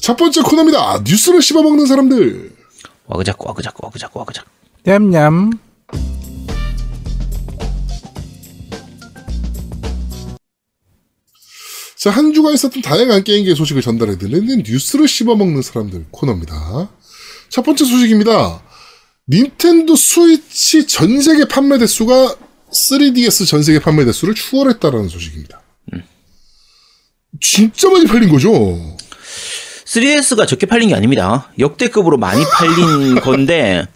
첫 번째 코너입니다. 뉴스를 씹어먹는 사람들. 와그작 와그작 와그작 와그작. 냠냠. 자, 한 주간 있었던 다양한 게임계 소식을 전달해드리는 뉴스를 씹어먹는 사람들 코너입니다. 첫 번째 소식입니다. 닌텐도 스위치 전 세계 판매 대수가 3DS 전 세계 판매 대수를 추월했다라는 소식입니다. 진짜 많이 팔린 거죠? 3DS가 적게 팔린 게 아닙니다. 역대급으로 많이 팔린 건데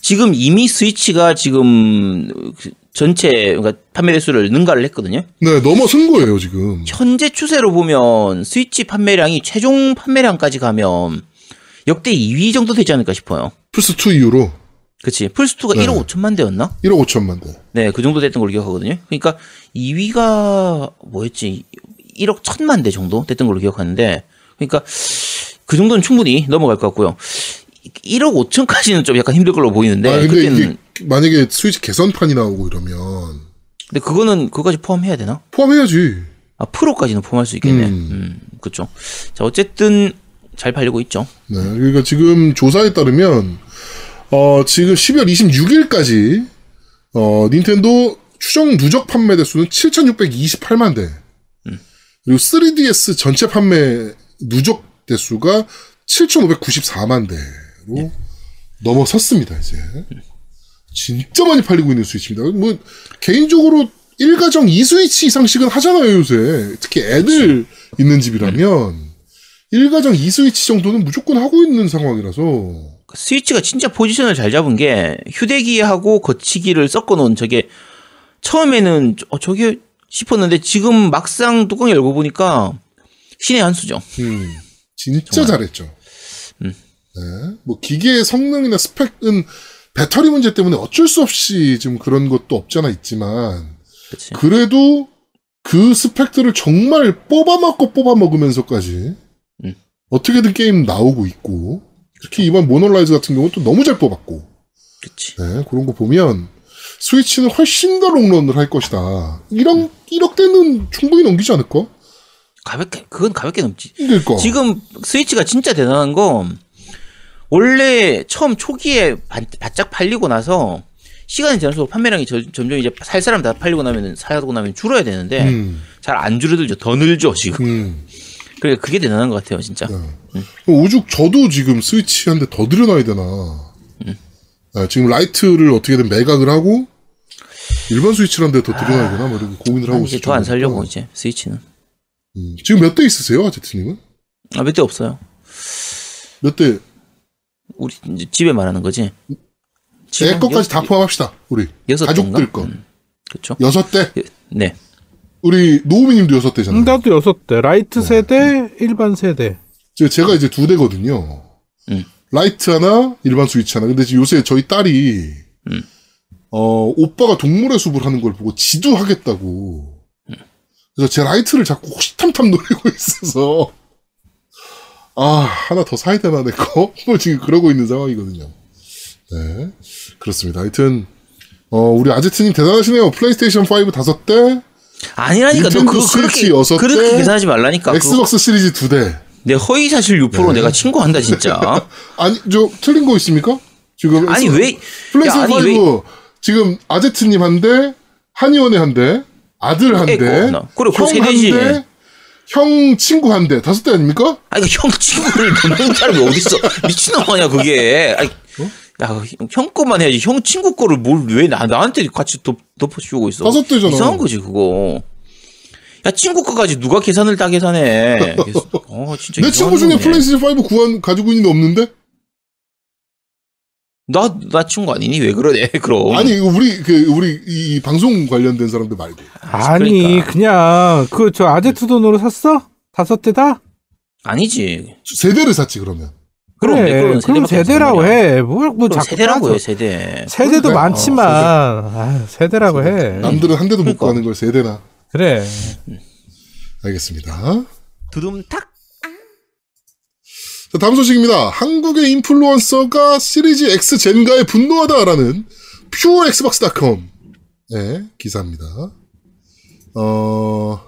지금 이미 스위치가 지금 그 전체 그러니까 판매 대수를 능가를 했거든요. 네, 넘어선 거예요, 지금. 현재 추세로 보면 스위치 판매량이 최종 판매량까지 가면 역대 2위 정도 되지 않을까 싶어요. 플스 2 이후로 그치. 플스2가 네. 1억 5천만 대였나? 1억 5천만 대. 네, 그 정도 됐던 걸로 기억하거든요. 그러니까 2위가 뭐였지? 1억 1천만 대 정도 됐던 걸로 기억하는데, 그러니까 그 정도는 충분히 넘어갈 것 같고요. 1억 5천까지는 좀 약간 힘들 걸로 보이는데, 아, 근데 그때는 만약에 스위치 개선판이 나오고 이러면 근데 그거는 그거까지 포함해야 되나? 포함해야지. 아, 프로까지는 포함할 수 있겠네. 음. 음, 그렇죠. 자, 어쨌든 잘 팔리고 있죠. 네, 그러니까 지금 조사에 따르면 어, 지금 12월 26일까지 어, 닌텐도 추정 누적 판매 대수는 7,628만 대. 그리고 3DS 전체 판매 누적 대수가 7,594만 대로 넘어섰습니다, 이제. 진짜 많이 팔리고 있는 스위치입니다. 뭐, 개인적으로 1가정 2스위치 이상씩은 하잖아요, 요새. 특히 애들 있는 집이라면. 1가정 2스위치 정도는 무조건 하고 있는 상황이라서. 스위치가 진짜 포지션을 잘 잡은 게 휴대기하고 거치기를 섞어 놓은 저게 처음에는 어 저게 싶었는데 지금 막상 뚜껑 열고 보니까 신의 한 수죠. 음, 진짜 잘했죠. 네. 뭐, 기계의 성능이나 스펙은 배터리 문제 때문에 어쩔 수 없이 지금 그런 것도 없잖아 있지만, 그치. 그래도 그 스펙들을 정말 뽑아먹고 뽑아먹으면서까지 음. 어떻게든 게임 나오고 있고, 특히 이번 몬헌 라이즈 같은 경우는 또 너무 잘 뽑았고, 그치. 네, 그런 거 보면 스위치는 훨씬 더 롱런을 할 것이다. 1억, 1억 대는 충분히 넘기지 않을까? 가볍게 그건 가볍게 넘지. 그러니까. 지금 스위치가 진짜 대단한 건 원래 처음 초기에 바, 바짝 팔리고 나서 시간이 지날수록 판매량이 저- 점점 이제 살 사람 다 팔리고 나면 사고 나면 줄어야 되는데 음, 잘안 줄어들죠. 더 늘죠 지금. 음. 그래 그게 대단한 것 같아요 진짜. 네. 그럼 오죽 저도 지금 스위치 한 대 더 들여놔야 되나. 네, 지금 라이트를 어떻게든 매각을 하고, 일반 스위치를 한 대 더 들여놔야 되나? 뭐 이렇게 고민을 하고 난 이제 더 안 살려고. 이제 스위치는. 음, 지금 몇 대 있으세요, 아제트님은? 아 몇 대 없어요. 몇 대? 우리 이제 집에 말하는 거지. 제 집에 것까지 여- 다 포함합시다, 우리. 여섯 가족들? 거. 음, 그렇죠. 여섯 대? 네. 우리 노우미님도 여섯 대잖아요. 음, 나도 여섯 대. 라이트 세대, 일반 세대. 제- 제가 이제 두 대거든요. 음. 라이트 하나, 일반 스위치 하나. 근데 지금 요새 저희 딸이, 음. 어, 오빠가 동물의 숲을 하는 걸 보고 지도하겠다고. 그래서 제 라이트를 자꾸 호시탐탐 노리고 있어서, 아, 하나 더 사야 되나, 내 거? 뭐 지금 그러고 있는 상황이거든요. 네. 그렇습니다. 하여튼, 어, 우리 아제트님 대단하시네요. 플레이스테이션 5 다섯 대, 아니라니까 너 그거 그렇게 여섯 그렇게 대, 계산하지 말라니까. 그거 엑스박스 시리즈 두 대. 내 허위 사실 유포로 내가 신고한다 진짜. 아니, 저, 틀린 거 있습니까? 지금. 아니 왜? 플레이스테이션 야, 아니, 5, 왜- 지금 아제트님 한 대, 한의원에 한 대, 아들 한 에이구, 대, 나. 그래, 그거 형세한 대지. 대, 형 친구 한 대, 다섯 대 아닙니까? 아니 형 친구를 돕는 사람이 어딨어? 미친놈 아니야 그게. 아니, 야, 형 거만 해야지. 형 친구 거를 뭘 왜 나, 나한테 같이 덮, 덮어씌우고 있어. 다섯 대잖아. 이상한 거지, 그거. 야, 친구 거까지 누가 계산을 다 계산해. 어, 진짜. 내 친구 중에. 플레이스테이션 5 구한, 가지고 있는 애 없는데? 나, 나 친구 아니니? 왜 그러네, 그럼. 아니, 우리, 그, 우리, 이, 이 방송 관련된 사람들 말고. 아니, 그러니까. 그냥 그, 저, 아제트 돈으로 샀어? 다섯 대 다? 아니지. 세 대를 샀지, 그러면. 그럼, 네, 그래, 그럼 그럼 세대라고. 해. 뭘, 뭐, 그럼 자꾸 세대라고. 해, 세대. 세대도 그래? 많지만, 어, 아유, 세대라고 해. 남들은 한 대도 못 그러니까. 가는 걸 세대나. 그래. 알겠습니다. 두둠탁. 자, 다음 소식입니다. 한국의 인플루언서가 시리즈 X 젠가에 분노하다라는 퓨어 엑스박스닷컴의 기사입니다. 어,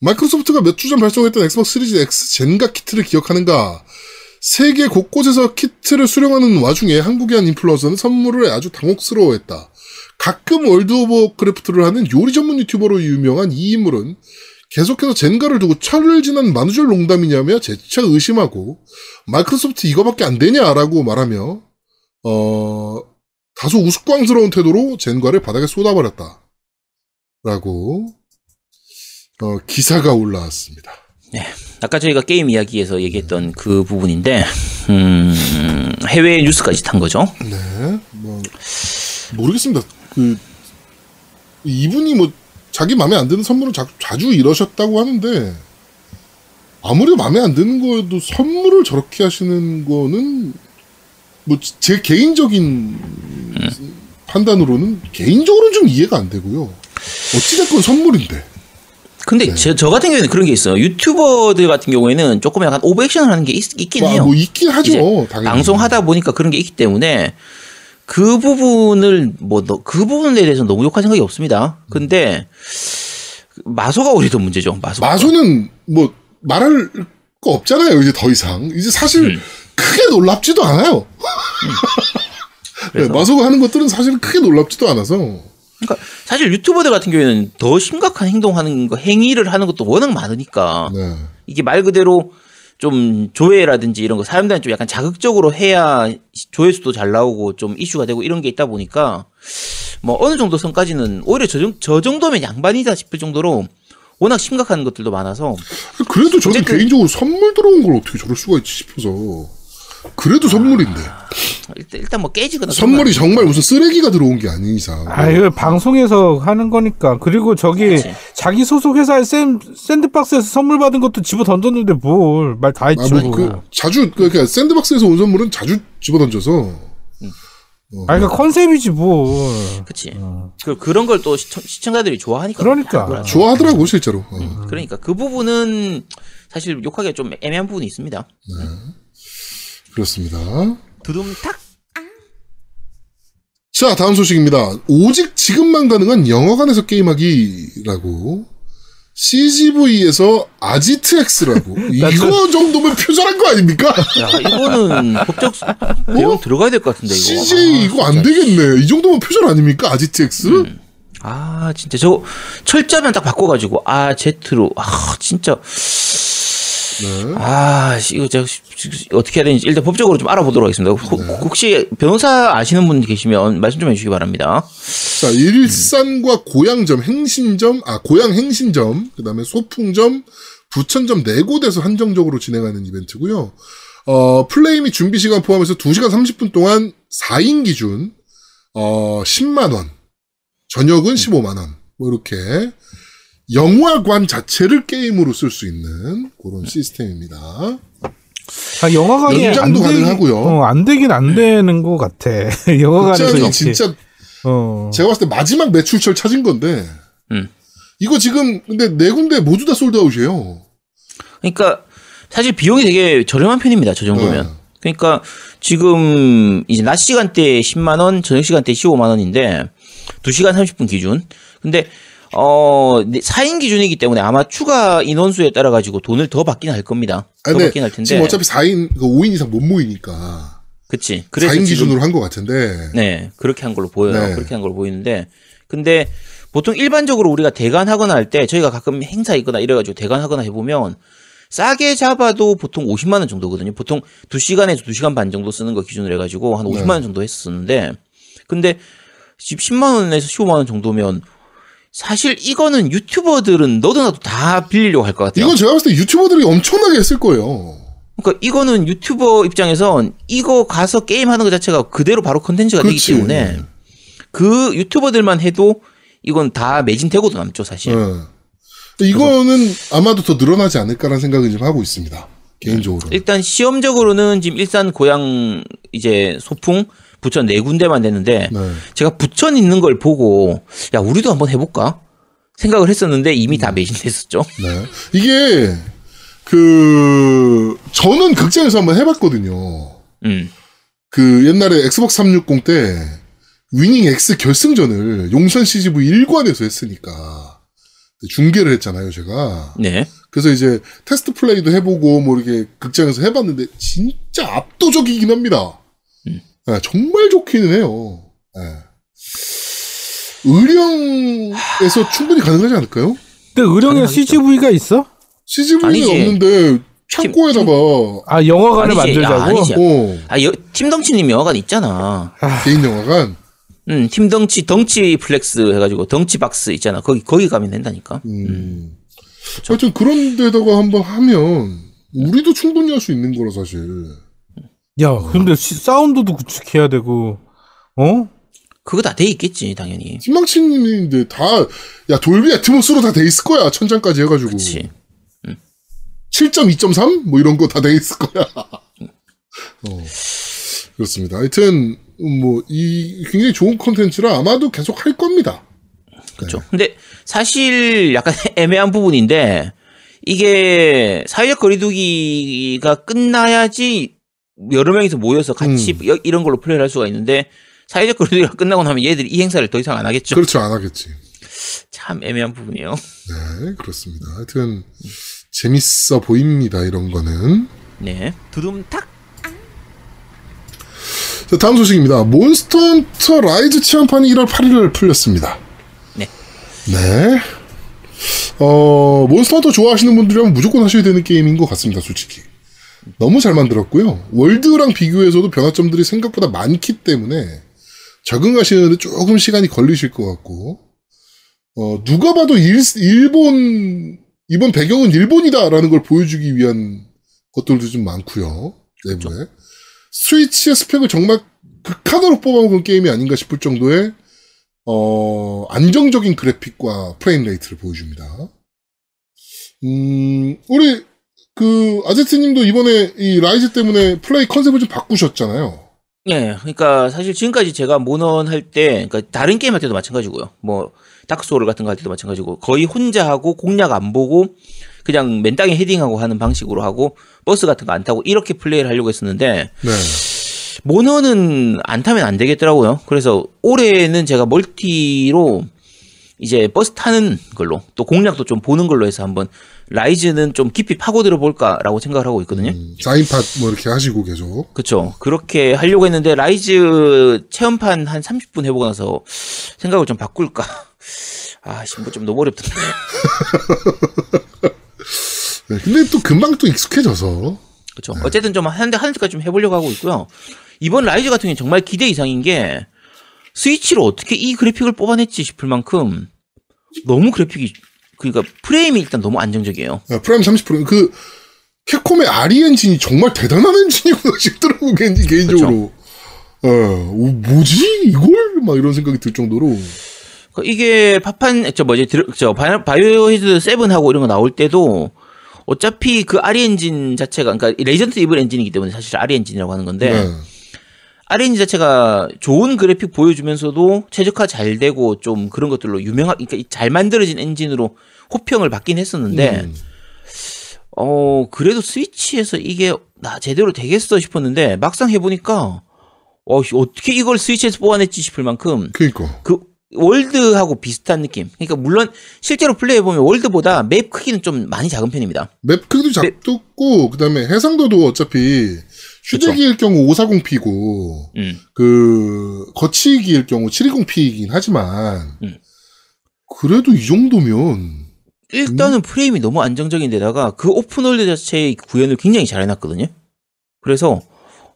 마이크로소프트가 몇 주 전 발송했던 엑스박스 시리즈 X 젠가 키트를 기억하는가? 세계 곳곳에서 키트를 수령하는 와중에 한국의 한 인플루언서는 선물을 아주 당혹스러워했다. 가끔 월드 오브 크래프트를 하는 요리 전문 유튜버로 유명한 이 인물은 계속해서 젠가를 두고 철을 지난 만우절 농담이냐며 재차 의심하고 마이크로소프트 이거밖에 안 되냐라고 말하며 어 다소 우스꽝스러운 태도로 젠가를 바닥에 쏟아버렸다. 라고 어, 기사가 올라왔습니다. 아까 저희가 게임 이야기에서 얘기했던 그 부분인데 음, 해외 뉴스까지 탄 거죠. 네, 뭐 모르겠습니다. 그 이분이 뭐 자기 마음에 안 드는 선물을 자, 자주 이러셨다고 하는데 아무리 마음에 안 드는 거에도 선물을 저렇게 하시는 거는 뭐 제 개인적인 판단으로는 개인적으로는 좀 이해가 안 되고요. 어찌됐건 선물인데. 근데 네. 저, 저 같은 경우에는 그런 게 있어요. 유튜버들 같은 경우에는 조금 약간 오버액션을 하는 게 있, 긴 아, 해요. 뭐 있긴 하죠. 방송하다 보니까 그런 게 있기 때문에 그 부분을 뭐 그 부분에 대해서 너무 욕할 생각이 없습니다. 근데 마소가 오히려 더 문제죠. 마소. 마소는 뭐 말할 거 없잖아요. 이제 더 이상. 이제 사실 음. 크게 놀랍지도 않아요. 네, 그래서- 마소가 하는 것들은 사실 크게 놀랍지도 않아서. 그러니까 사실 유튜버들 같은 경우에는 더 심각한 행동하는 거 행위를 하는 것도 워낙 많으니까 네. 이게 말 그대로 좀 조회라든지 이런 거 사람들한테 좀 약간 자극적으로 해야 조회수도 잘 나오고 좀 이슈가 되고 이런 게 있다 보니까 뭐 어느 정도 선까지는 오히려 저, 정- 저 정도면 양반이다 싶을 정도로 워낙 심각한 것들도 많아서 그래도 저는 어쨌든- 개인적으로 선물 들어온 걸 어떻게 저럴 수가 있지 싶어서. 그래도 선물인데. 일단, 일단 뭐 깨지거나 선물이 정말 무슨 쓰레기가 들어온 게 아닌 이상. 아, 이거 방송에서 하는 거니까. 그리고 저기 그렇지. 자기 소속 회사의 샌, 샌드박스에서 선물 받은 것도 집어 던졌는데 뭘. 말 다 했죠. 아, 뭐, 그, 자주, 그러니까 샌드박스에서 온 선물은 자주 집어 던져서. 아, 그러니까 컨셉이지 뭘. 그치 그, 그런 걸 또 시청, 자들이 좋아하니까 그러니까. 그거라. 좋아하더라고, 실제로. 어. 그러니까 그 부분은 사실 욕하기가 좀 애매한 부분이 있습니다 그렇습니다. 두둠탁 자, 다음 소식입니다. 오직 지금만 가능한 영화관에서 게임하기라고. CGV에서 아지트X라고. 이거 정도면 표절한 거 아닙니까? 야 이거는 법적 내용 들어가야 될 것 같은데 이거 CJ 아, 이거 안 진짜. 되겠네. 이 정도면 표절 아닙니까? 아지트X? 아 진짜 저 철자만 딱 바꿔가지고 아 제트로 아 진짜 네. 아 이거 제가 어떻게 해야 되는지 일단 법적으로 좀 알아보도록 하겠습니다. 혹- 혹시 변호사 아시는 분 계시면 말씀 좀 해주시기 바랍니다. 자, 일산과 고양점, 행신점, 아, 고양 행신점, 그 다음에 소풍점, 부천점 네 곳에서 한정적으로 진행하는 이벤트고요 어, 플레이 및 준비 시간 포함해서 2시간 30분 동안 4인 기준, 어, 10만원, 저녁은 15만원, 뭐, 이렇게, 영화관 자체를 게임으로 쓸 수 있는 그런 시스템입니다. 아, 영화관이 연장도 안 가능하고요. 어, 안 되긴 안 되는 것 같아. 영화관에서. 진짜 어. 제가 봤을 때 마지막 매출처를 찾은 건데, 음. 이거 지금, 근데 네 군데 모두 다 솔드아웃이에요. 그러니까 사실 비용이 되게 저렴한 편입니다. 저 정도면. 네. 그러니까 지금 이제 낮 시간대 10만 원, 저녁 시간대 15만 원인데 2시간 30분 기준. 근데 어 4인 기준이기 때문에 아마 추가 인원수에 따라 가지고 돈을 더 받긴 할 겁니다. 아, 더 근데 받긴 할 텐데. 지금 어차피 4인, 5인 이상 못 모이니까. 그치. 그래서 4인 지금 기준으로 한 것 같은데. 네, 그렇게 한 걸로 보여요. 네. 그렇게 한 걸로 보이는데, 근데 보통 일반적으로 우리가 대관하거나 할 때 저희가 가끔 행사 있거나 이래가지고 대관하거나 해보면 싸게 잡아도 보통 50만 원 정도거든요. 보통 2시간에서 2시간 반 정도 쓰는 거 기준으로 해가지고 한 50만 원 정도 했었는데, 근데 지금 10만 원에서 15만 원 정도면 사실 이거는 유튜버들은 너도 나도 다 빌리려고 할 것 같아요. 이건 제가 봤을 때 유튜버들이 엄청나게 했을 거예요. 그러니까 이거는 유튜버 입장에선 이거 가서 게임하는 것 자체가 그대로 바로 컨텐츠가 되기 그렇지. 때문에 그 유튜버들만 해도 이건 다 매진되고도 남죠 사실. 예. 근데 이거는 아마도 더 늘어나지 않을까라는 생각을 좀 하고 있습니다. 개인적으로. 일단 시험적으로는 지금 일산 고양 이제 소풍 부천 네 군데만 됐는데 네. 제가 부천 있는 걸 보고 야 우리도 한번 해볼까 생각을 했었는데 이미 다 매진됐었죠. 네. 이게, 그, 저는 극장에서 한번 해봤거든요. 음. 그 옛날에 Xbox 360 때 위닝 X 결승전을 용산 CGV 1관에서 했으니까 중계를 했잖아요, 제가. 네. 그래서 이제 테스트 플레이도 해보고 뭐 이렇게 극장에서 해봤는데 진짜 압도적이긴 합니다. 음. 네, 정말 좋기는 해요. 네. 의령에서 충분히 가능하지 않을까요? 근데 의령에. CGV가 있어? CGV는 아니지. 없는데 창고에다가 아 영화관을 아니지. 야, 만들자고? 아니지. 어, 아, 여, 팀덩치님 영화관 있잖아. 개인 영화관 음, 팀덩치, 덩치 flex 해가지고 덩치 박스 있잖아. 거기, 거기 가면 된다니까. 음. 하여튼 그런 데다가 한번 하면 우리도 충분히 할 수 있는 거라 사실. 야 근데 시- 사운드도 구축해야 되고 어? 그거 다 돼 있겠지, 당연히. 팀망치님인데 다 야 Dolby Atmos로 다 돼 있을 거야 천장까지 해가지고 그치. 7.2.3 뭐 이런 거 다 돼 있을 거야. 어, 그렇습니다. 하여튼 뭐 이 굉장히 좋은 컨텐츠라 아마도 계속 할 겁니다. 그렇죠. 근데 사실 약간 애매한 부분인데 이게 사회적 거리두기가 끝나야지 여러 명이서 모여서 같이 음. 여- 이런 걸로 플레이를 할 수가 있는데 사회적 거리두기가 끝나고 나면 얘들이 이 행사를 더 이상 안 하겠죠. 그렇죠 안 하겠지. 참 애매한 부분이에요. 네 그렇습니다. 하여튼 재밌어 보입니다 이런 거는. 네. 두둠탁. 자, 다음 소식입니다. Monster Hunter Rise 체험판이 1월 8일 풀렸습니다. 네. 네. 어, Monster Hunter 좋아하시는 분들이라면 무조건 하셔야 되는 게임인 것 같습니다, 솔직히. 너무 잘 만들었고요. World랑 비교해서도 변화점들이 생각보다 많기 때문에 적응하시는데 조금 시간이 걸리실 것 같고, 어, 누가 봐도 일, 일본, 이번 배경은 일본이다라는 걸 보여주기 위한 것들도 좀 많고요. 내부에. 스위치의 스펙을 정말 극한으로 뽑아먹은 게임이 아닌가 싶을 정도의 어, 안정적인 그래픽과 frame rate를 보여줍니다. 음, 우리 그 아제트님도 이번에 이 Rise 때문에 플레이 컨셉을 좀 바꾸셨잖아요. 네, 그러니까 사실 지금까지 제가 모넌 할 때, 그러니까 다른 게임 할 때도 마찬가지고요. 뭐 Dark Souls 같은 거 할 때도 마찬가지고 거의 혼자 하고 공략 안 보고 그냥 맨 땅에 헤딩하고 하는 방식으로 하고 버스 같은 거 안 타고 이렇게 플레이를 하려고 했었는데 네. 모넌은 안 타면 안 되겠더라고요. 그래서 올해는 제가 멀티로 이제 버스 타는 걸로 또 공략도 좀 보는 걸로 해서 한번 Rise는 좀 깊이 파고들어 볼까라고 생각을 하고 있거든요. 음, 4인팟 뭐 이렇게 하시고 계속. 그쵸. 그렇게 하려고 했는데, Rise 체험판 한 30분 해보고 나서 생각을 좀 바꿀까. 아, 신부 좀 너무 어렵던데. 네, 근데 또 금방 또 익숙해져서. 그쵸. 어쨌든 좀 하는데 하는 데까지 좀 해보려고 하고 있고요. 이번 Rise 같은 경우는 정말 기대 이상인 게, 스위치로 어떻게 이 그래픽을 뽑아냈지 싶을 만큼, 너무 그래픽이, 그러니까 프레임이 일단 너무 안정적이에요. 아, 프레임 30%. 그, Capcom의 RE 엔진이 정말 대단한 엔진이구나 싶더라고, 개인, 개인적으로. 어, 오, 뭐지? 이걸? 막 이런 생각이 들 정도로. 그 이게 파판 저 뭐지 들- 저 바이오- 바이오하자드 7하고 이런 거 나올 때도 어차피 그 RE 엔진 자체가 그러니까 Resident Evil 엔진이기 때문에 사실 RE 엔진이라고 하는 건데 네. 엔진 자체가 좋은 그래픽 보여주면서도 최적화 잘 되고 좀 그런 것들로 유명한 그러니까 잘 만들어진 엔진으로 호평을 받긴 했었는데 음. 어 그래도 스위치에서 이게 나 제대로 되겠어 싶었는데 막상 해보니까 어 어떻게 이걸 스위치에서 뽑아냈지 싶을 만큼 그니까. 그 월드하고 비슷한 느낌. 그러니까 물론 실제로 플레이해 보면 월드보다 맵 크기는 좀 많이 작은 편입니다. 맵 크기도 작고, 그 다음에 해상도도 어차피 휴대기일 경우 540p고, 음. 그, 거치기일 경우 720p이긴 하지만, 음. 그래도 이 정도면, 일단은 프레임이 너무 안정적인데다가 그 open world 자체의 구현을 굉장히 잘 해놨거든요. 그래서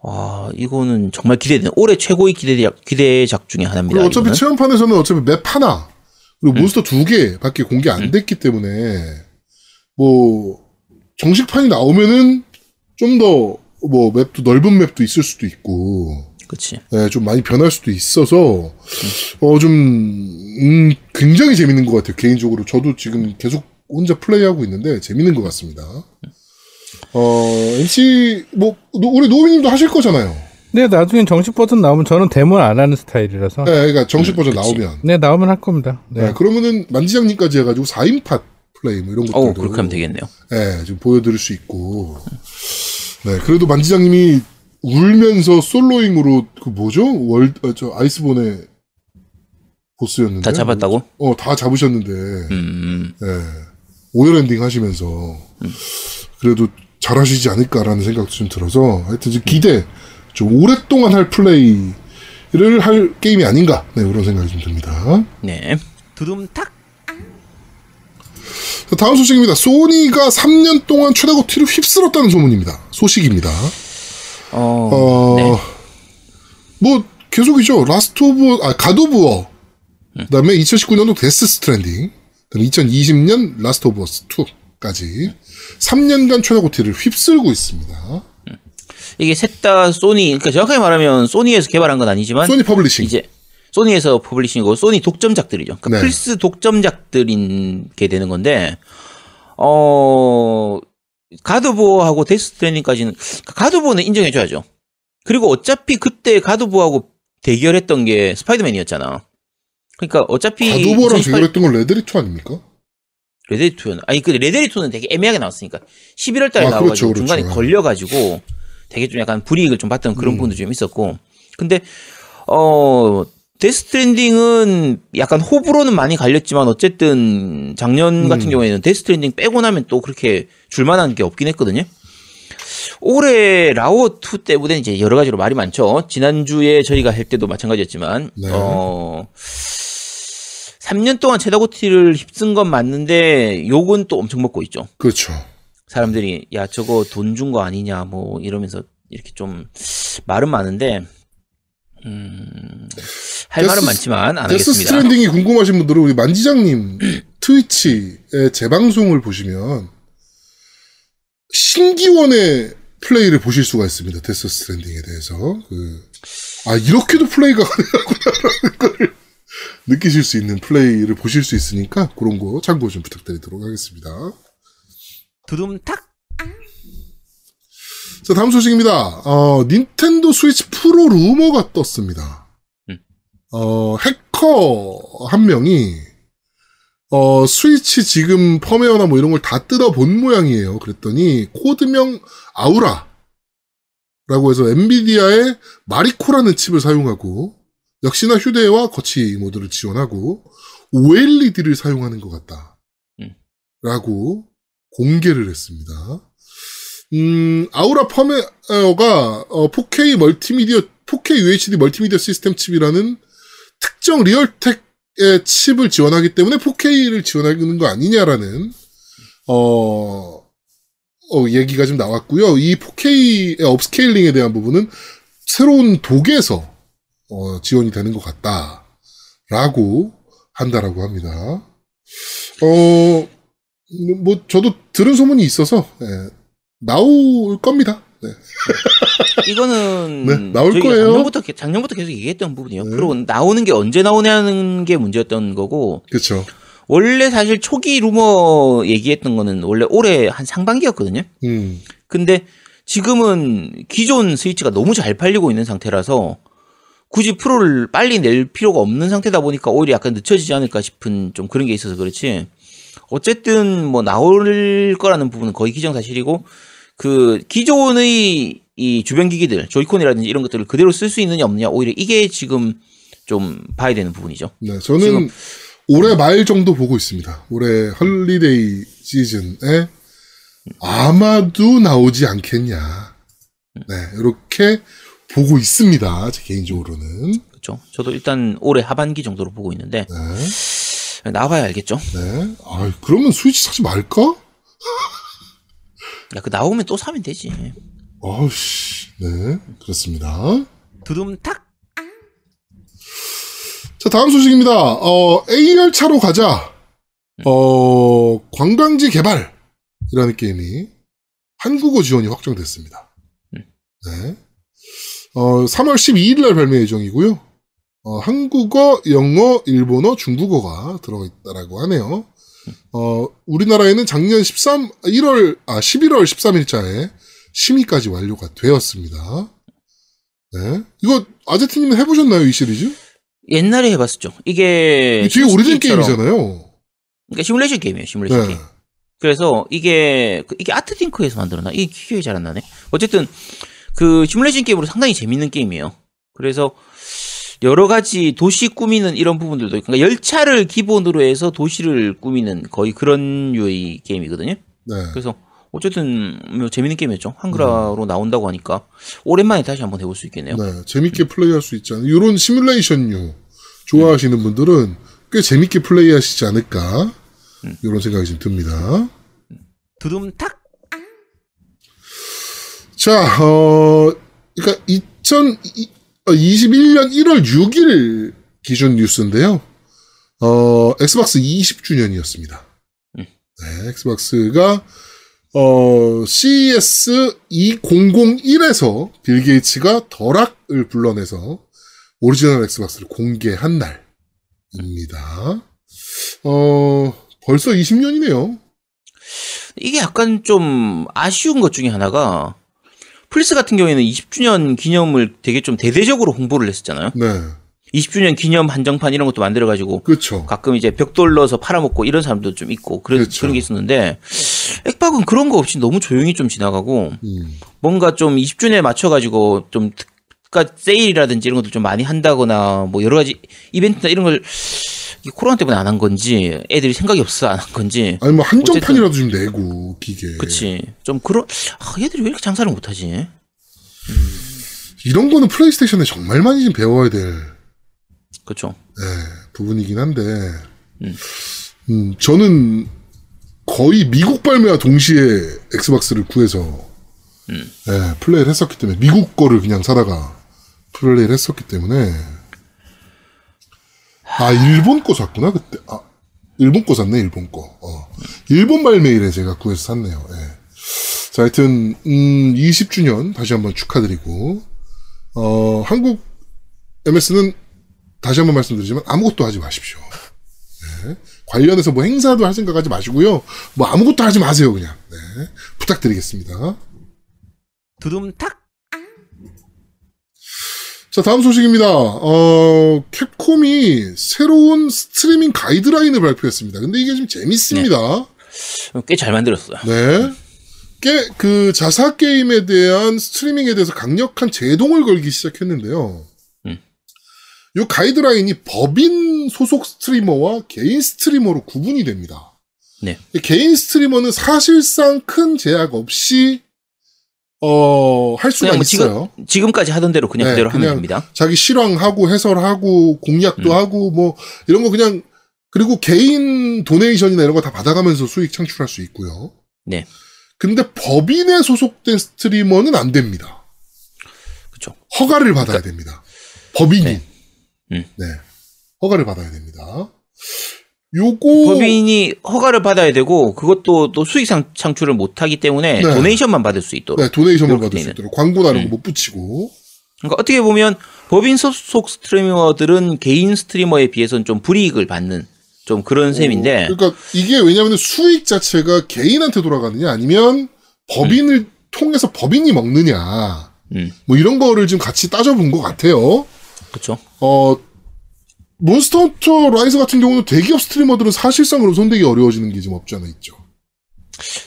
아 이거는 정말 기대되는 올해 최고의 기대작 기대작 중에 하나입니다. 어차피 이거는. 체험판에서는 어차피 맵 하나, 그리고 음. 몬스터 두 개밖에 공개 안 됐기 때문에, 뭐, 정식판이 나오면은, 좀 더, 뭐, 맵도, 넓은 맵도 있을 수도 있고, 그치. 네, 좀 많이 변할 수도 있어서, 어, 좀, 음, 굉장히 재밌는 것 같아요, 개인적으로. 저도 지금 계속 혼자 플레이하고 있는데, 재밌는 것 같습니다. 어, MC, 뭐, 노- 우리 노우님도 하실 거잖아요. 네, 나중에 정식 버전 나오면 저는 데모를 안 하는 스타일이라서. 네, 그러니까 정식 음, 버전 그치. 나오면. 네, 나오면 할 겁니다. 네. 네. 그러면은 만지장님까지 해가지고 4인팟 플레이 뭐 이런 것들도. 어 그렇게 하면 되겠네요. 네, 좀 보여드릴 수 있고. 네, 그래도 만지장님이 울면서 솔로잉으로 그 뭐죠? 월, 어, 저 아이스본에 보스였는데. 다 잡았다고? 어, 다 잡으셨는데. 음, 예. 오열 엔딩 하시면서 그래도 잘하시지 않을까라는 생각도 좀 들어서 하여튼 좀 기대 좀 오랫동안 할 플레이를 할 게임이 아닌가 네, 그런 생각이 좀 듭니다. 네. 두둠탁. 자, 다음 소식입니다. 소니가 3년 동안 최다 고 티를 휩쓸었다는 소문입니다. 소식입니다. 어, 어, 네. 뭐 계속이죠. Last of 아 God of War. 그다음에 2019년도 Death Stranding. 그다음에 2020년 Last of Us 2까지 3년간 최다 GOTY를 휩쓸고 있습니다. 이게 셋 다 소니, 그러니까 정확하게 말하면 소니에서 개발한 건 아니지만 소니 publishing. 이제 소니에서 publishing이고 소니 독점작들이죠. 그러니까 네. 플스 독점작들인 게 되는 건데 어 God of War하고 데스트랜딩까지는 가드보어는 인정해줘야죠. 그리고 어차피 그때 가드보어하고 대결했던 게 스파이더맨이었잖아. 그러니까 어차피 God of War랑 2018 대결했던 건 레데리 투 아닙니까? 레데리 투는 아니 그 레데리 투는 되게 애매하게 나왔으니까 11월 달에 아, 나와가지고 그렇죠, 그렇죠. 중간에 걸려가지고 되게 좀 약간 불이익을 좀 받던 음. 그런 부분도 좀 있었고 근데 어 Death Stranding은 약간 호불호는 많이 갈렸지만 어쨌든 작년 같은 음. 경우에는 Death Stranding 빼고 나면 또 그렇게 줄만한 게 없긴 했거든요. 올해 라오어 2 때문에 이제 여러 가지로 말이 많죠. 지난주에 저희가 할 때도 마찬가지였지만 네. 어 3년 동안 최다 GOTY를 휩쓴 건 맞는데 욕은 또 엄청 먹고 있죠. 그렇죠. 사람들이 야 저거 돈 준 거 아니냐 뭐 이러면서 이렇게 좀 말은 많은데 음 할 말은 데스- 많지만 안 데스 하겠습니다. 스트랜딩이 궁금하신 분들은 우리 만지장님 트위치의 재방송을 보시면 신기원의 플레이를 보실 수가 있습니다. 데스 스트랜딩에 대해서 그, 아 이렇게도 플레이가 가능하구나라는 걸 느끼실 수 있는 플레이를 보실 수 있으니까 그런 거 참고 좀 부탁드리도록 하겠습니다. 두둠탁 자, 다음 소식입니다. 어, 닌텐도 스위치 프로 루머가 떴습니다. 음. 어, 해커 한 명이, 어, 스위치 지금 펌웨어나 뭐 이런 걸 다 뜯어본 모양이에요. 그랬더니, 코드명 아우라. 라고 해서 엔비디아의 마리코라는 칩을 사용하고, 역시나 휴대와 거치 모드를 지원하고, OLED를 사용하는 것 같다. 음. 라고 공개를 했습니다. 음, 아우라 펌웨어가 어, 4K 멀티미디어 4K UHD 멀티미디어 시스템 칩이라는 특정 리얼텍의 칩을 지원하기 때문에 4K를 지원하는 거 아니냐라는 어, 어, 얘기가 좀 나왔고요. 이 4K의 업스케일링에 대한 부분은 새로운 독에서 어, 지원이 되는 것 같다라고 한다라고 합니다. 어, 뭐 저도 들은 소문이 있어서 예, 나올 겁니다. 네. 이거는 네, 나올 거예요. 작년부터 게- 작년부터 계속 얘기했던 부분이에요. 네. 그리고 나오는 게 언제 나오냐는 게 문제였던 거고 그렇죠. 원래 사실 초기 루머 얘기했던 거는 원래 올해 한 상반기였거든요. 음, 근데 지금은 기존 스위치가 너무 잘 팔리고 있는 상태라서 굳이 프로를 빨리 낼 필요가 없는 상태다 보니까 오히려 약간 늦춰지지 않을까 싶은 좀 그런 게 있어서 그렇지. 어쨌든 뭐 나올 거라는 부분은 거의 기정사실이고 그 기존의 이 주변 기기들 조이콘이라든지 이런 것들을 그대로 쓸 수 있느냐 없느냐 오히려 이게 지금 좀 봐야 되는 부분이죠. 네, 저는 올해 말 정도 보고 있습니다. 올해 헐리데이 시즌에 아마도 나오지 않겠냐. 네, 이렇게 보고 있습니다. 제 개인적으로는. 그렇죠. 저도 일단 올해 하반기 정도로 보고 있는데 네, 나와봐야 알겠죠. 네. 아, 그러면 스위치 사지 말까? 야, 그 나오면 또 사면 되지. 아우씨, 네, 그렇습니다. 두둠탁. 자, 다음 소식입니다. 어, A열차로 가자. 어, 관광지 개발이라는 게임이 한국어 지원이 확정됐습니다. 네. 어, 3월 12일 날 발매 예정이고요. 어, 한국어, 영어, 일본어, 중국어가 들어가 있다라고 하네요. 어, 우리나라에는 작년 13, 1월, 아, 11월 13일자에 심의까지 완료가 되었습니다. 네. 이거, 아제트님은 해보셨나요, 이 시리즈? 옛날에 해봤었죠. 이게 되게 오래된 게임이잖아요. 그러니까 시뮬레이션 게임이에요. 시뮬레이션 네. 게임. 그래서 이게 그- 이게 아트딩크에서 만들었나? 이게 기억이 잘 안 나네. 어쨌든 그 시뮬레이션 게임으로 상당히 재밌는 게임이에요. 그래서 여러 가지 도시 꾸미는 이런 부분들도 있고, 그러니까 열차를 기본으로 해서 도시를 꾸미는 거의 그런 유의 게임이거든요. 네. 그래서 어쨌든 뭐 재밌는 게임이었죠. 한글화로 나온다고 하니까 오랜만에 다시 한번 해볼 수 있겠네요. 네, 재밌게 플레이할 수 있지 않나. 이런 시뮬레이션류 좋아하시는 분들은 꽤 재밌게 플레이하시지 않을까. 이런 생각이 좀 듭니다. 두둠탁. 자, 어, 그러니까 2021년 1월 6일 기준 뉴스인데요. 어, 엑스박스 20주년이었습니다. 네, 엑스박스가 어, CES 2001에서 빌 게이츠가 더락을 불러내서 오리지널 엑스박스를 공개한 날입니다. 어, 벌써 20년이네요. 이게 약간 좀 아쉬운 것 중에 하나가 플스 같은 경우에는 20주년 기념을 되게 좀 대대적으로 홍보를 했었잖아요. 네. 20주년 기념 한정판 이런 것도 만들어가지고 그렇죠. 가끔 이제 벽돌 넣어서 팔아먹고 이런 사람도 좀 있고 그런 그렇죠. 그런 게 있었는데 액박은 그런 거 없이 너무 조용히 좀 지나가고 음. 뭔가 좀 20주년에 맞춰가지고 좀 특가 세일이라든지 이런 것들 좀 많이 한다거나 뭐 여러 가지 이벤트나 이런 걸 이게 코로나 때문에 안 한 건지 애들이 생각이 없어 안 한 건지. 아니 뭐 한정판이라도 좀 내고 기계. 그치. 좀 그런 아, 얘들이 왜 이렇게 장사를 못하지? 이런 거는 플레이스테이션에 정말 많이 좀 배워야 될 그쵸. 네, 부분이긴 한데, 음, 저는 거의 미국 발매와 동시에 엑스박스를 구해서 네, 플레이를 했었기 때문에 미국 거를 그냥 사다가 플레이를 했었기 때문에 아 일본 거 샀구나 그때 아 일본 거 샀네 일본 거 어. 일본 발매일에 제가 구해서 샀네요 예. 자 하여튼 음 20주년 다시 한번 축하드리고 어 한국 MS는 다시 한번 말씀드리지만 아무것도 하지 마십시오. 네. 관련해서 뭐 행사도 할 생각 하지 마시고요. 뭐 아무것도 하지 마세요 그냥. 네. 부탁드리겠습니다. 두둠탁 자 다음 소식입니다. 어, 캡콤이 새로운 스트리밍 가이드라인을 발표했습니다. 근데 이게 좀 재밌습니다. 꽤잘 만들었어요 네. 꽤 그 자사 게임에 대한 스트리밍에 대해서 강력한 제동을 걸기 시작했는데요. 음. 이 가이드라인이 법인 소속 스트리머와 개인 스트리머로 구분이 됩니다. 네 개인 스트리머는 사실상 큰 제약 없이 어, 할 수가 뭐 있어요. 지금 지금 까지 하던 대로 그냥 네, 그대로 하면 됩니다 자기 실황하고 해설하고 공략도 음. 하고 뭐 이런 거 그냥 그리고 개인 도네이션이나 이런 거 다 받아가면서 수익 창출할 수 있고요. 네 근데 법인에 소속된 스트리머는 안 됩니다. 그쵸 허가를 받아야 됩니다. 법인이. 네. 음. 네. 허가를 받아야 됩니다. 요거 법인이 허가를 받아야 되고 그것도 또 수익 상- 창출을 못 하기 때문에 네. 도네이션만 받을 수 있도록 네, 도네이션을 이렇게 받을 수 되는. 있도록 광고나 이런 음. 거못 붙이고 그러니까 어떻게 보면 법인 소속 스트리머들은 개인 스트리머에 비해서는 좀 불이익을 받는 좀 그런 셈인데 그러니까 이게 왜냐하면 수익 자체가 개인한테 돌아가느냐 아니면 법인을 통해서 법인이 먹느냐 음 뭐 이런 거를 지금 같이 따져본 것 같아요. 그렇죠 어 몬스터 헌터 라이즈 같은 경우는 대기업 streamer들은 사실상으로 손대기 어려워지는 게좀 없지 않아 있죠.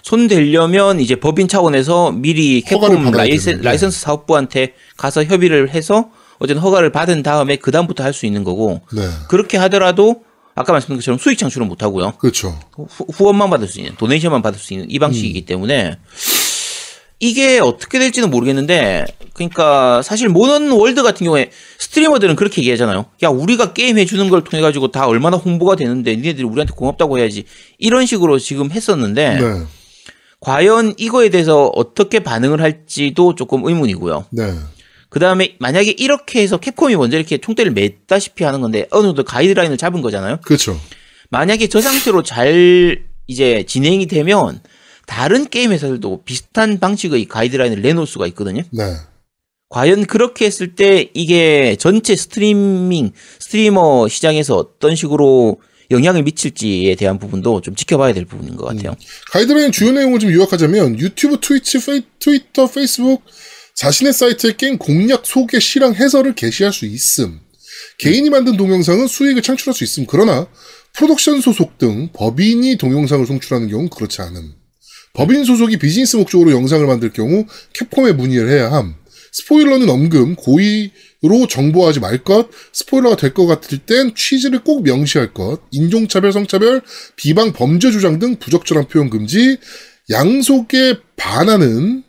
손 대려면 이제 법인 차원에서 미리 캡콤 라이센. 라이선스 사업부한테 가서 협의를 해서 어쨌든 허가를 받은 다음에 그 다음부터 할 수 있는 거고 네, 그렇게 하더라도 아까 말씀드린 것처럼 수익 창출은 못 하고요. 그렇죠. 후, 후원만 받을 수 있는 donation만 받을 수 있는 이 방식이기 때문에 이게 어떻게 될지는 모르겠는데 그러니까 사실 몬헌 월드 같은 경우에 streamer들은 그렇게 얘기하잖아요. 야 우리가 게임 해주는 걸 통해 가지고 다 얼마나 홍보가 되는데 니네들이 우리한테 고맙다고 해야지 이런 식으로 지금 했었는데 네, 과연 이거에 대해서 어떻게 반응을 할지도 조금 의문이고요. 네, 그 다음에 만약에 이렇게 해서 캡콤이 먼저 이렇게 총대를 맸다시피 하는 건데 어느 정도 가이드라인을 잡은 거잖아요. 그렇죠. 만약에 저 상태로 잘 이제 진행이 되면 다른 게임 회사들도 비슷한 방식의 가이드라인을 내놓을 수가 있거든요. 네, 과연 그렇게 했을 때 이게 전체 스트리밍 스트리머 시장에서 어떤 식으로 영향을 미칠지에 대한 부분도 좀 지켜봐야 될 부분인 것 같아요. 가이드라인 주요 내용을 좀 요약하자면 유튜브, 트위치, 페이, 트위터, 페이스북 자신의 사이트에 게임 공략, 소개, 실황, 해설을 게시할 수 있음. 개인이 만든 동영상은 수익을 창출할 수 있음. 그러나 프로덕션 소속 등 법인이 동영상을 송출하는 경우는 그렇지 않음. 법인 소속이 비즈니스 목적으로 영상을 만들 경우 캡콤에 문의를 해야 함. 스포일러는 엄금, 고의의 로 정보하지 말 것, 스포일러가 될 것 같을 땐 취지를 꼭 명시할 것, 인종차별, 성차별, 비방, 범죄 주장 등 부적절한 표현 금지, 양속에 반하는,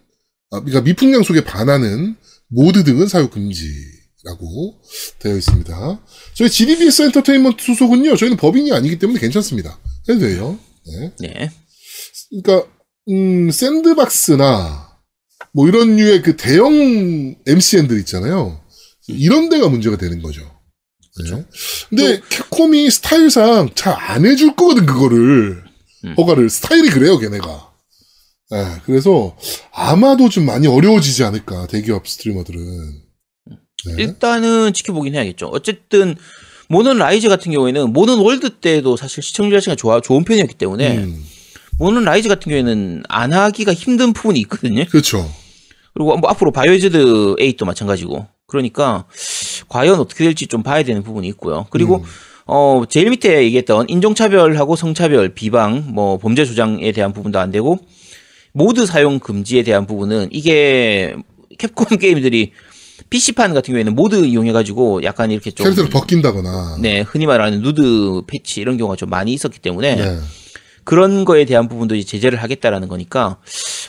아, 그러니까 미풍 양속에 반하는 모드 등은 사용 금지라고 되어 있습니다. 저희 GDBS 엔터테인먼트 소속은요, 저희는 법인이 아니기 때문에 괜찮습니다. 해도 돼요. 네. 네. 그러니까 음, 샌드박스나 뭐 이런 류의 그 대형 MCN들 있잖아요. 이런 데가 문제가 되는 거죠. 네. 근데 캡콤이 스타일상 잘 안 해줄 거거든 그거를 음. 허가를 스타일이 그래요 걔네가. 네, 그래서 아마도 좀 많이 어려워지지 않을까 대기업 streamer들은. 네. 일단은 지켜보긴 해야겠죠. 어쨌든 몬헌 라이즈 같은 경우에는 몬헌 월드 때도 사실 시청자 수가 좋아 좋은 편이었기 때문에 음, 몬헌 라이즈 같은 경우에는 안 하기가 힘든 부분이 있거든요. 그렇죠. 그리고 뭐 앞으로 바이오하자드 8도 마찬가지고. 그러니까 과연 어떻게 될지 좀 봐야 되는 부분이 있고요. 그리고 음. 어 제일 밑에 얘기했던 인종차별하고 성차별, 비방, 뭐 범죄 조장에 대한 부분도 안 되고 mod 사용 금지에 대한 부분은 이게 캡콤 게임들이 PC판 같은 경우에는 mod 이용해가지고 약간 이렇게 좀 캐릭터를 벗긴다거나. 네, 흔히 말하는 누드 패치 이런 경우가 좀 많이 있었기 때문에 네. 그런 거에 대한 부분도 이제 제재를 하겠다라는 거니까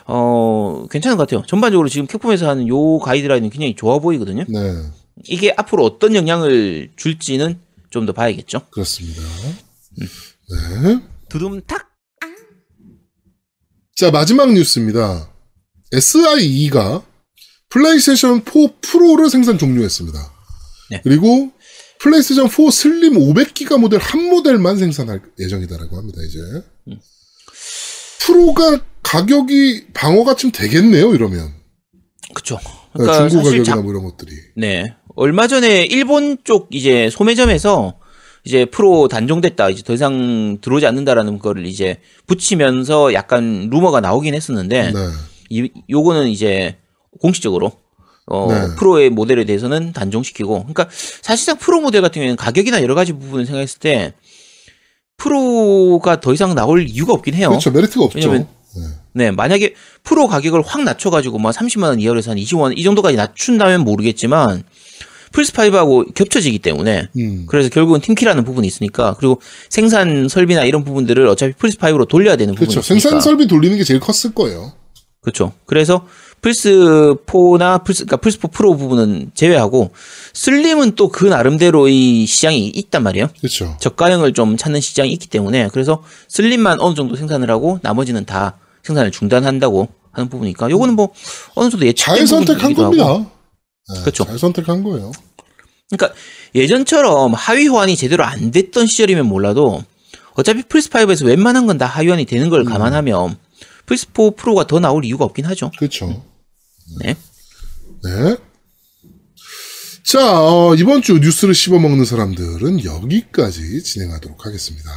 어 괜찮은 것 같아요. 전반적으로 지금 캡콤에서 하는 요 가이드라인은 굉장히 좋아 보이거든요. 네, 이게 앞으로 어떤 영향을 줄지는 좀 더 봐야겠죠. 그렇습니다. 네. 두둠탁. 자, 마지막 뉴스입니다. SIE가 플레이스테이션 4 프로를 생산 종료했습니다. 네. 그리고 플레이스테이션 4 슬림 500기가 모델 한 모델만 생산할 예정이다라고 합니다, 이제. 프로가 가격이 방어가 좀 되겠네요, 이러면. 그쵸. 네, 그러니까 중고 가격이나 자- 뭐 이런 것들이. 네. 얼마 전에 일본 쪽 이제 소매점에서 이제 프로 단종됐다. 이제 더 이상 들어오지 않는다라는 거를 이제 붙이면서 약간 루머가 나오긴 했었는데 네. 이, 요거는 이제 공식적으로 어, 네. 프로의 모델에 대해서는 단종시키고, 그러니까 사실상 프로 모델 같은 경우에는 가격이나 여러 가지 부분을 생각했을 때 프로가 더 이상 나올 이유가 없긴 해요. 그렇죠. 메리트가 없죠. 왜냐면- 네, 만약에 프로 가격을 확 낮춰가지고 뭐 30만 원 이하로 해서 한 20만 원 이 정도까지 낮춘다면 모르겠지만 플스 5하고 겹쳐지기 때문에 음. 그래서 결국은 team kill이라는 부분이 있으니까 그리고 생산 설비나 이런 부분들을 어차피 플스 5로 돌려야 되는 부분이 그렇죠. 있으니까 생산 설비 돌리는 게 제일 컸을 거예요. 그렇죠. 그래서 플스 4나 플스 그러니까 플스 4 프로 부분은 제외하고 슬림은 또 그 나름대로 이 시장이 있단 말이에요. 그렇죠. 저가형을 좀 찾는 시장이 있기 때문에 그래서 슬림만 어느 정도 생산을 하고 나머지는 다 생산을 중단한다고 하는 부분이니까 요거는 뭐 어느 정도 예측된 잘 선택한. 겁니다. 네, 그렇죠. 잘 선택한 거예요. 그러니까 예전처럼 하위 호환이 제대로 안 됐던 시절이면 몰라도 어차피 플스 5에서 웬만한 건 다 하위 호환이 되는 음. 걸 감안하면 플스 4 프로가 더 나올 이유가 없긴 하죠. 그렇죠. 네. 네. 자, 어, 이번 주 뉴스를 씹어먹는 사람들은 여기까지 진행하도록 하겠습니다.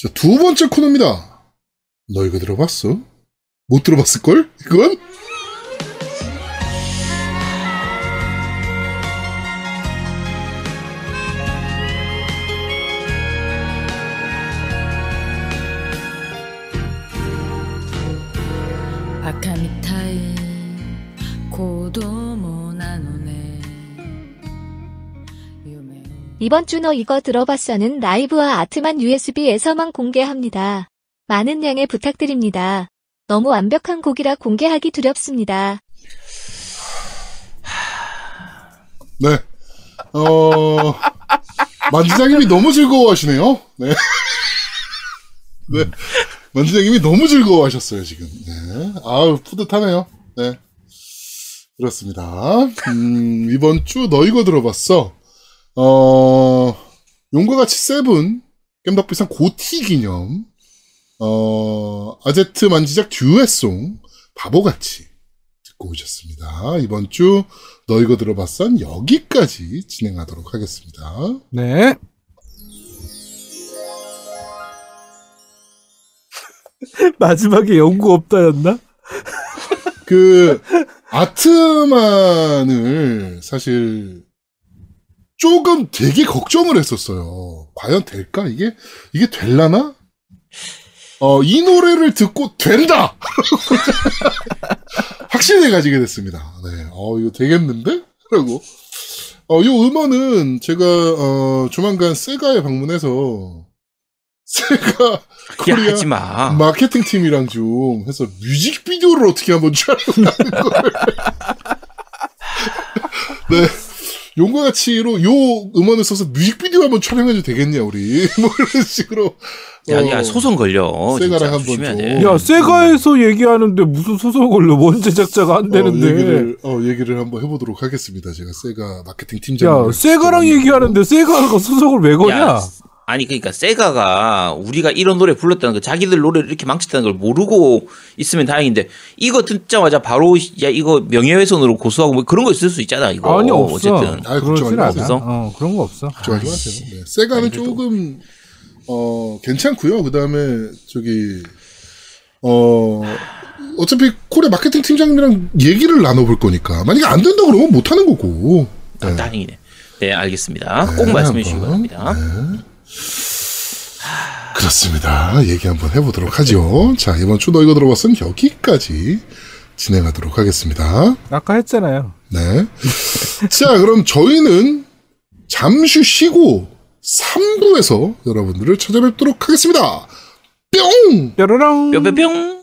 자, 두 번째 코너입니다. 너 이거 들어봤어? 못 들어봤을걸? 이건? 이번 주 너 이거 들어봤어는 라이브와 아트만 USB에서만 공개합니다. 많은 양해 부탁드립니다. 너무 완벽한 곡이라 공개하기 두렵습니다. 네. 어, 만지장님이 너무 즐거워하시네요. 네. 네. 만지장님이 너무 즐거워하셨어요, 지금. 네. 아우, 뿌듯하네요. 네. 그렇습니다. 음, 이번 주 너 이거 들어봤어. 어, 용과 같이 세븐, 겜덕비상 고티 기념, 어, 아제트 만지작 듀엣송, 바보같이 듣고 오셨습니다. 이번 주 너 이거 들어봤선 여기까지 진행하도록 하겠습니다. 네. 마지막에 연구 없다였나? 그 아트만을 사실 조금 되게 걱정을 했었어요. 과연 될까? 이게 이게 될라나? 어, 이 노래를 듣고 된다! 확신을 가지게 됐습니다. 네. 어, 이거 되겠는데? 라고. 어, 이 음원은 제가, 어, 조만간 세가에 방문해서, 세가 야 코리아 하지 마. 마케팅 팀이랑 좀 해서 뮤직비디오를 어떻게 한번 촬영하는 걸. 네. 용과 같이로 요 음원을 써서 뮤직비디오 한번 촬영해도 되겠냐, 우리. 뭐 이런 식으로. 야, 어, 야 소송 걸려. 세가랑 한번 조심해야 좀. 돼. 야, 세가에서 얘기하는데 무슨 소송 걸려? 뭔 제작자가 안 어, 되는데. 얘기를, 어, 얘기를 한번 해보도록 하겠습니다. 제가 세가 마케팅 팀장. 야, 세가랑 얘기하는데 세가가 소송을 왜 거냐? 야, 아니 그러니까 세가가 우리가 이런 노래 불렀다는 거 자기들 노래를 이렇게 망쳤다는 걸 모르고 있으면 다행인데 이거 듣자마자 바로 야 이거 명예훼손으로 고소하고 뭐 그런 거 있을 수 있잖아 이거 아니, 없어. 어쨌든 그렇진 걱정하지 않아. 마세요. 어, 그런 거 없어. 걱정하지 마세요. 네. 세가는 아니. 조금, 어, 괜찮고요 그 다음에, 저기, 어, 어차피 코리아 마케팅 팀장님이랑 얘기를 나눠볼 거니까. 만약에 안 된다 그러면 못 하는 거고. 아, 네. 다행이네. 네 알겠습니다. 꼭 말씀해 주시기. 바랍니다. 그렇습니다. 얘기 한번 해보도록 하죠. 자, 이번 주너 이거 들어봤은 여기까지 진행하도록 하겠습니다. 아까 했잖아요. 네. 자, 그럼 저희는 잠시 쉬고 3부에서 여러분들을 찾아뵙도록 하겠습니다. 뿅! 뾰로롱. 뿅뿅뿅.